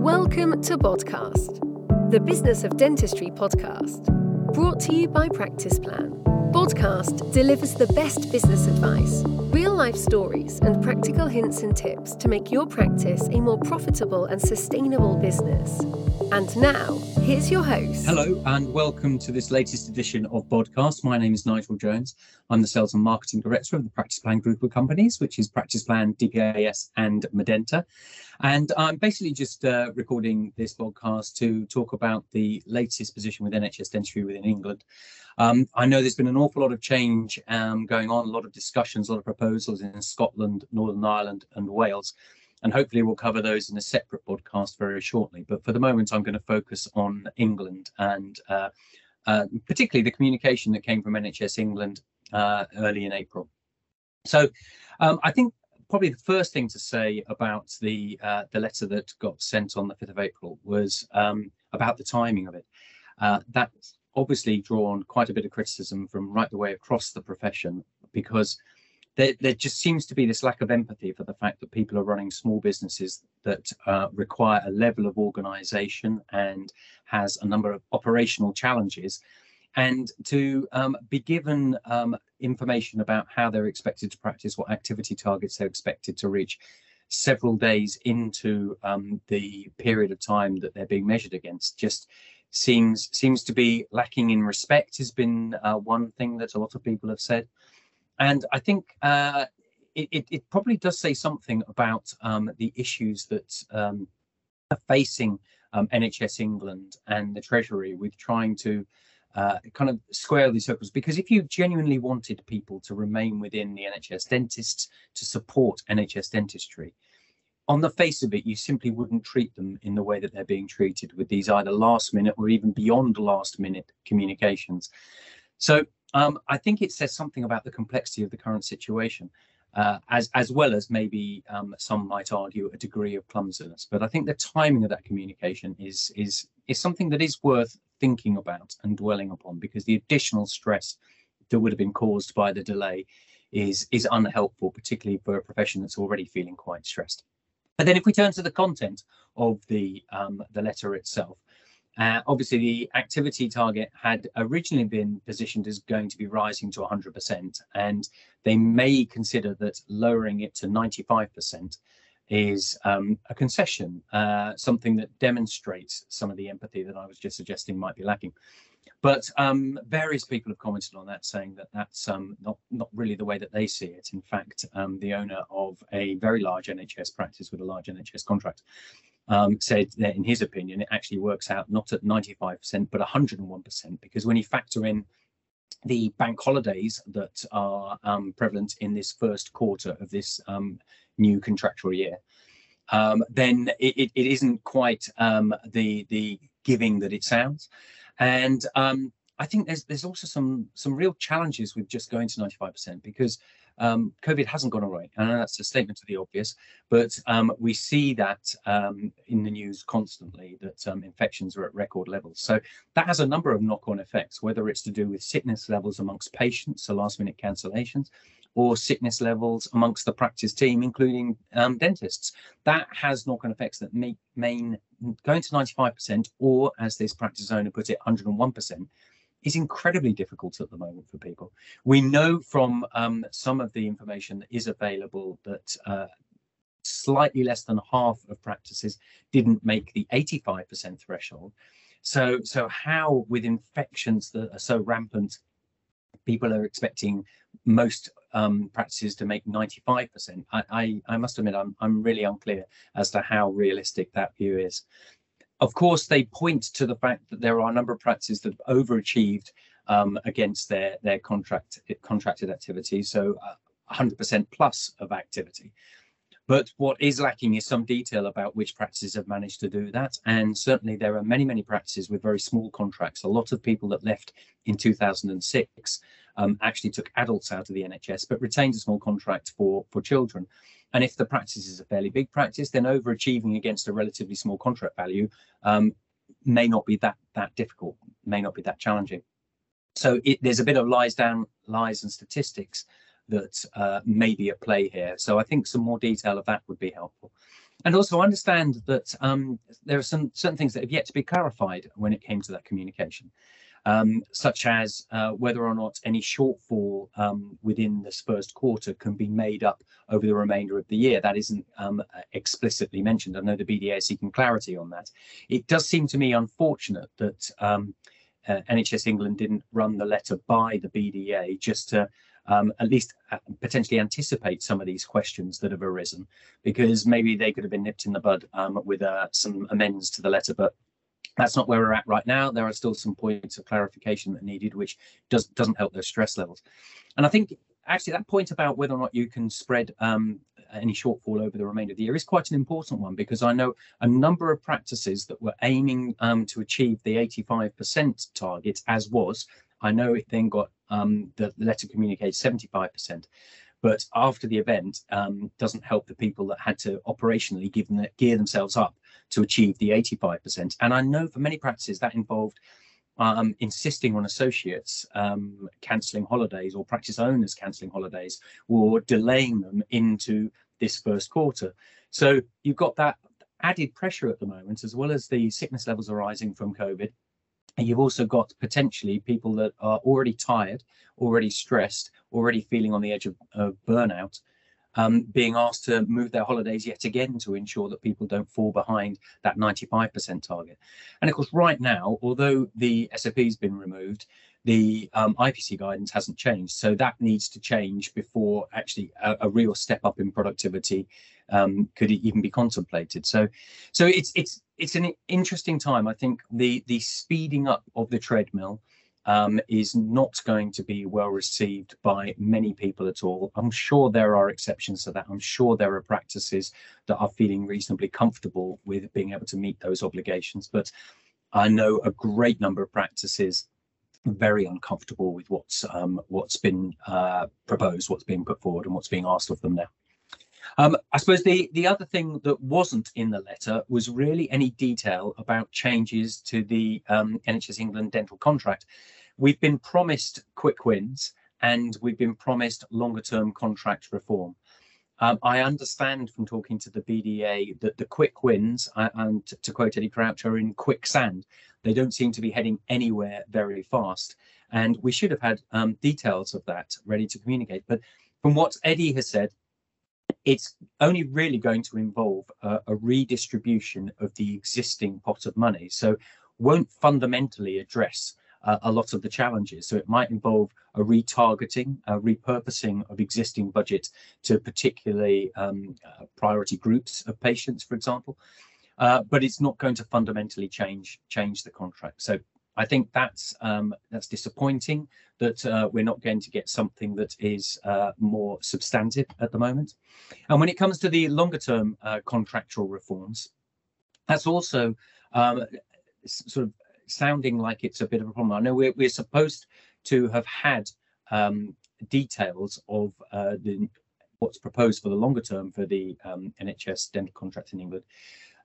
Welcome to Podcast, the Business of Dentistry podcast, brought to you by Practice Plan. Podcast delivers the best business advice, real life stories, and practical hints and tips to make your practice a more profitable and sustainable business. And now, here's your host. Hello, and welcome to this latest edition of Podcast. My name is Nigel Jones. I'm the Sales and Marketing Director of the Practice Plan Group of Companies, which is Practice Plan, DPAS, and Medenta. And I'm basically just uh, recording this podcast to talk about the latest position with NHS dentistry within England. Um, I know there's been an awful lot of change um, going on, a lot of discussions, a lot of proposals in Scotland, Northern Ireland, and Wales. And hopefully, we'll cover those in a separate podcast very shortly. But for the moment, I'm going to focus on England and uh, uh, particularly the communication that came from NHS England uh, early in April. So um, I think probably the first thing to say about the uh, the letter that got sent on the 5th of April was um, about the timing of it. Uh, that obviously drawn quite a bit of criticism from right the way across the profession because there, there just seems to be this lack of empathy for the fact that people are running small businesses that uh, require a level of organization and has a number of operational challenges. And to um, be given um, information about how they're expected to practice, what activity targets they're expected to reach several days into um, the period of time that they're being measured against just seems seems to be lacking in respect has been uh, one thing that a lot of people have said and i think uh, it, it, probably does say something about um, the issues that um, are facing um, nhs england and the treasury with trying to uh, kind of square these circles because if you genuinely wanted people to remain within the nhs dentists to support nhs dentistry on the face of it, you simply wouldn't treat them in the way that they're being treated with these either last minute or even beyond last minute communications. So um, I think it says something about the complexity of the current situation, uh, as as well as maybe um, some might argue a degree of clumsiness. But I think the timing of that communication is is is something that is worth thinking about and dwelling upon because the additional stress that would have been caused by the delay is is unhelpful, particularly for a profession that's already feeling quite stressed. But then if we turn to the content of the um, the letter itself, uh, obviously the activity target had originally been positioned as going to be rising to 100%, and they may consider that lowering it to 95% is um, a concession, uh, something that demonstrates some of the empathy that I was just suggesting might be lacking. But um, various people have commented on that, saying that that's um, not not really the way that they see it. In fact, um, the owner of a very large NHS practice with a large NHS contract um, said that, in his opinion, it actually works out not at 95% but 101% because when you factor in the bank holidays that are um, prevalent in this first quarter of this um, new contractual year, um, then it, it, it isn't quite um, the the giving that it sounds. And um, I think there's there's also some some real challenges with just going to 95% because um, COVID hasn't gone away. I know that's a statement to the obvious, but um, we see that um, in the news constantly that um, infections are at record levels. So that has a number of knock-on effects, whether it's to do with sickness levels amongst patients, so last-minute cancellations, or sickness levels amongst the practice team, including um, dentists. That has knock-on effects that make main going to 95%, or as this practice owner put it, 101%, is incredibly difficult at the moment for people. We know from um, some of the information that is available that uh, slightly less than half of practices didn't make the 85% threshold. So, so how with infections that are so rampant, people are expecting most um, practices to make 95%. I, I, I must admit, I'm, I'm really unclear as to how realistic that view is. Of course, they point to the fact that there are a number of practices that have overachieved um, against their, their contract contracted activity. so uh, 100% plus of activity. But what is lacking is some detail about which practices have managed to do that. And certainly there are many, many practices with very small contracts. A lot of people that left in 2006 um, actually took adults out of the NHS, but retained a small contract for, for children. And if the practice is a fairly big practice, then overachieving against a relatively small contract value um, may not be that that difficult, may not be that challenging. So it, there's a bit of lies down, lies and statistics that uh, may be at play here. So I think some more detail of that would be helpful. and also understand that um, there are some certain things that have yet to be clarified when it came to that communication, um, such as uh, whether or not any shortfall um, within this first quarter can be made up over the remainder of the year. That isn't um, explicitly mentioned. I know the BDA is seeking clarity on that. It does seem to me unfortunate that um, uh, NHS England didn't run the letter by the BDA just to um, at least uh, potentially anticipate some of these questions that have arisen, because maybe they could have been nipped in the bud um, with uh, some amends to the letter. But that's not where we're at right now. There are still some points of clarification that needed, which does doesn't help those stress levels. And I think actually that point about whether or not you can spread um, any shortfall over the remainder of the year is quite an important one because I know a number of practices that were aiming um, to achieve the 85% target as was. I know it then got um, the, letter communicates 75%. But after the event, um, doesn't help the people that had to operationally give them, gear themselves up to achieve the 85%. And I know for many practices that involved um, insisting on associates um, cancelling holidays or practice owners cancelling holidays or delaying them into this first quarter. So you've got that added pressure at the moment, as well as the sickness levels arising from COVID. You've also got potentially people that are already tired, already stressed, already feeling on the edge of, of burnout, um, being asked to move their holidays yet again to ensure that people don't fall behind that 95% target. And of course, right now, although the SOP has been removed, the um, IPC guidance hasn't changed. So that needs to change before actually a, a real step up in productivity um, could even be contemplated. So, so it's it's it's an interesting time. I think the the speeding up of the treadmill um, is not going to be well received by many people at all. I'm sure there are exceptions to that. I'm sure there are practices that are feeling reasonably comfortable with being able to meet those obligations, but I know a great number of practices very uncomfortable with what's um, what's been uh, proposed, what's being put forward, and what's being asked of them now. Um, I suppose the the other thing that wasn't in the letter was really any detail about changes to the um, NHS England dental contract. We've been promised quick wins, and we've been promised longer term contract reform. Um, I understand from talking to the BDA that the quick wins, and to quote Eddie Crouch, are in quicksand. They don't seem to be heading anywhere very fast. And we should have had um, details of that ready to communicate. But from what Eddie has said, it's only really going to involve a, redistribution of the existing pot of money. So won't fundamentally address uh, a lot of the challenges. So it might involve a retargeting, a repurposing of existing budget to particularly um, uh, priority groups of patients, for example. Uh, but it's not going to fundamentally change change the contract. So I think that's um, that's disappointing that uh, we're not going to get something that is uh, more substantive at the moment. And when it comes to the longer term uh, contractual reforms, that's also um, sort of sounding like it's a bit of a problem. I know we're, we're supposed to have had um, details of uh, the, what's proposed for the longer term for the um, NHS dental contract in England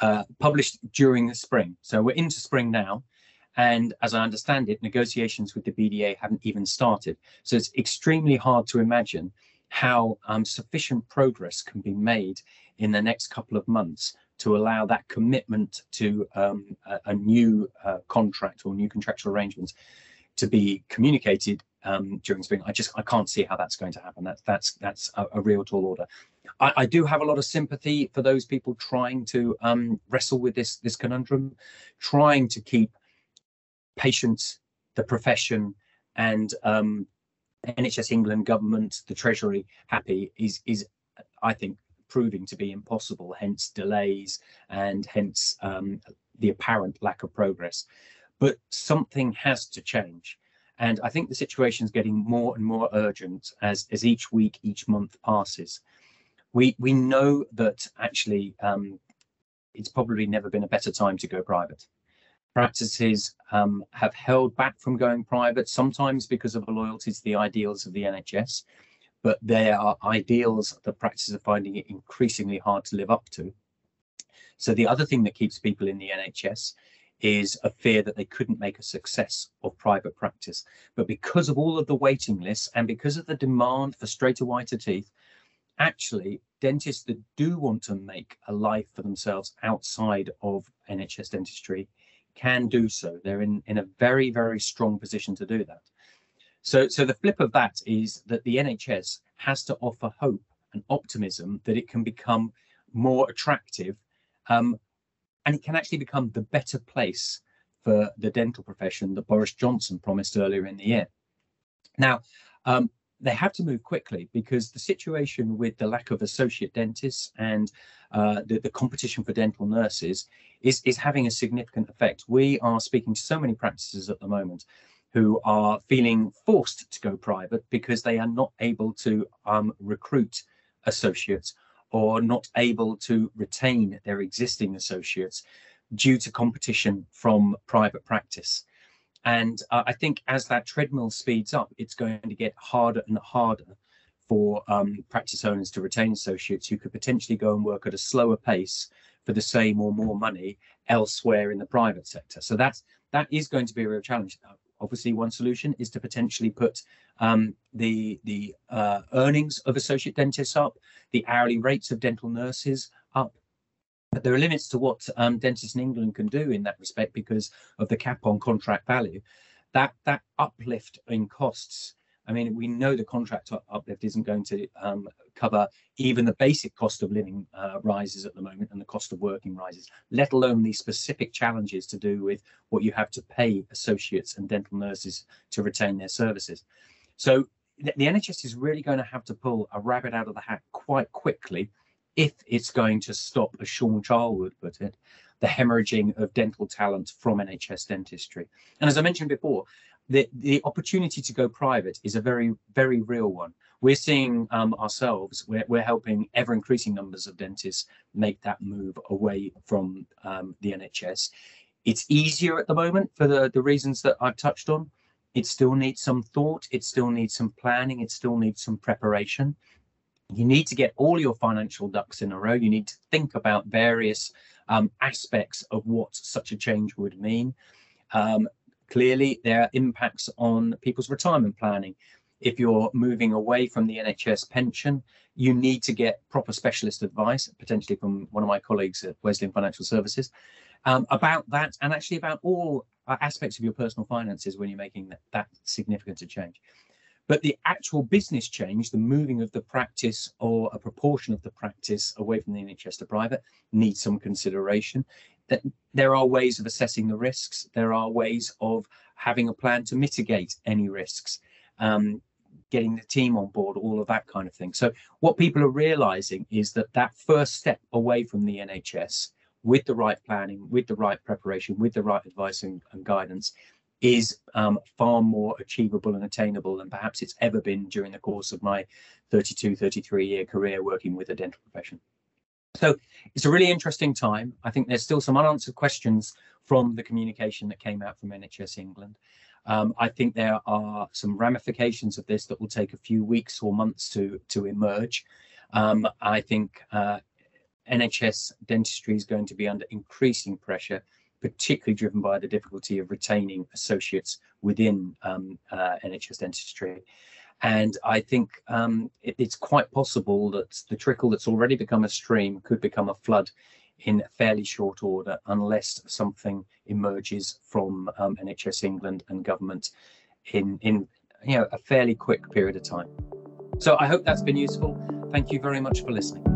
uh, published during the spring. So we're into spring now. And as I understand it, negotiations with the BDA haven't even started. So it's extremely hard to imagine how um, sufficient progress can be made in the next couple of months to allow that commitment to um, a, a, new uh, contract or new contractual arrangements to be communicated um, during spring. I just I can't see how that's going to happen. That's that's that's a, a real tall order. I, I, do have a lot of sympathy for those people trying to um, wrestle with this this conundrum, trying to keep patients, the profession, and um, NHS England government, the Treasury happy is is I think proving to be impossible, hence delays and hence um, the apparent lack of progress. But something has to change. And I think the situation is getting more and more urgent as, as each week, each month passes. We, we know that actually um, it's probably never been a better time to go private. Practices um, have held back from going private, sometimes because of a loyalty to the ideals of the NHS, but there are ideals that practices are finding it increasingly hard to live up to. So the other thing that keeps people in the NHS is a fear that they couldn't make a success of private practice. But because of all of the waiting lists and because of the demand for straighter, whiter teeth, actually dentists that do want to make a life for themselves outside of NHS dentistry can do so. They're in, in a very, very strong position to do that. So, so the flip of that is that the NHS has to offer hope and optimism that it can become more attractive um, and it can actually become the better place for the dental profession that Boris Johnson promised earlier in the year. Now, um, they have to move quickly because the situation with the lack of associate dentists and uh, the, the, competition for dental nurses is, is having a significant effect. We are speaking to so many practices at the moment who are feeling forced to go private because they are not able to um, recruit associates or not able to retain their existing associates due to competition from private practice. And uh, I think as that treadmill speeds up, it's going to get harder and harder for um, practice owners to retain associates who could potentially go and work at a slower pace for the same or more money elsewhere in the private sector. So that's that is going to be a real challenge. Obviously, one solution is to potentially put um, the the uh, earnings of associate dentists up, the hourly rates of dental nurses there are limits to what um, dentists in England can do in that respect because of the cap on contract value. That that uplift in costs. I mean, we know the contract uplift isn't going to um, cover even the basic cost of living uh, rises at the moment and the cost of working rises, let alone the specific challenges to do with what you have to pay associates and dental nurses to retain their services. So the NHS is really going to have to pull a rabbit out of the hat quite quickly if it's going to stop, as Shawn Charlwood put it, the hemorrhaging of dental talent from NHS dentistry. And as I mentioned before, the, the opportunity to go private is a very, very real one. We're seeing um, ourselves, we're, we're helping ever increasing numbers of dentists make that move away from um, the NHS. It's easier at the moment for the, the reasons that I've touched on. It still needs some thought, it still needs some planning, it still needs some preparation you need to get all your financial ducks in a row. You need to think about various um, aspects of what such a change would mean. Um, clearly, there are impacts on people's retirement planning. If you're moving away from the NHS pension, you need to get proper specialist advice, potentially from one of my colleagues at Wesleyan Financial Services, um, about that and actually about all aspects of your personal finances when you're making that, that significant a change. But the actual business change, the moving of the practice or a proportion of the practice away from the NHS to private, needs some consideration. That there are ways of assessing the risks. There are ways of having a plan to mitigate any risks. Um, getting the team on board, all of that kind of thing. So what people are realizing is that that first step away from the NHS with the right planning, with the right preparation, with the right advice and, and guidance is um, far more achievable and attainable than perhaps it's ever been during the course of my 32, 33 year career working with the dental profession. So it's a really interesting time. I think there's still some unanswered questions from the communication that came out from NHS England. Um, I think there are some ramifications of this that will take a few weeks or months to to emerge. Um, I think uh, NHS dentistry is going to be under increasing pressure particularly driven by the difficulty of retaining associates within um, uh, NHS dentistry. And I think um, it, it's quite possible that the trickle that's already become a stream could become a flood in fairly short order unless something emerges from um, NHS England and government in, in you know, a fairly quick period of time. So I hope that's been useful. Thank you very much for listening.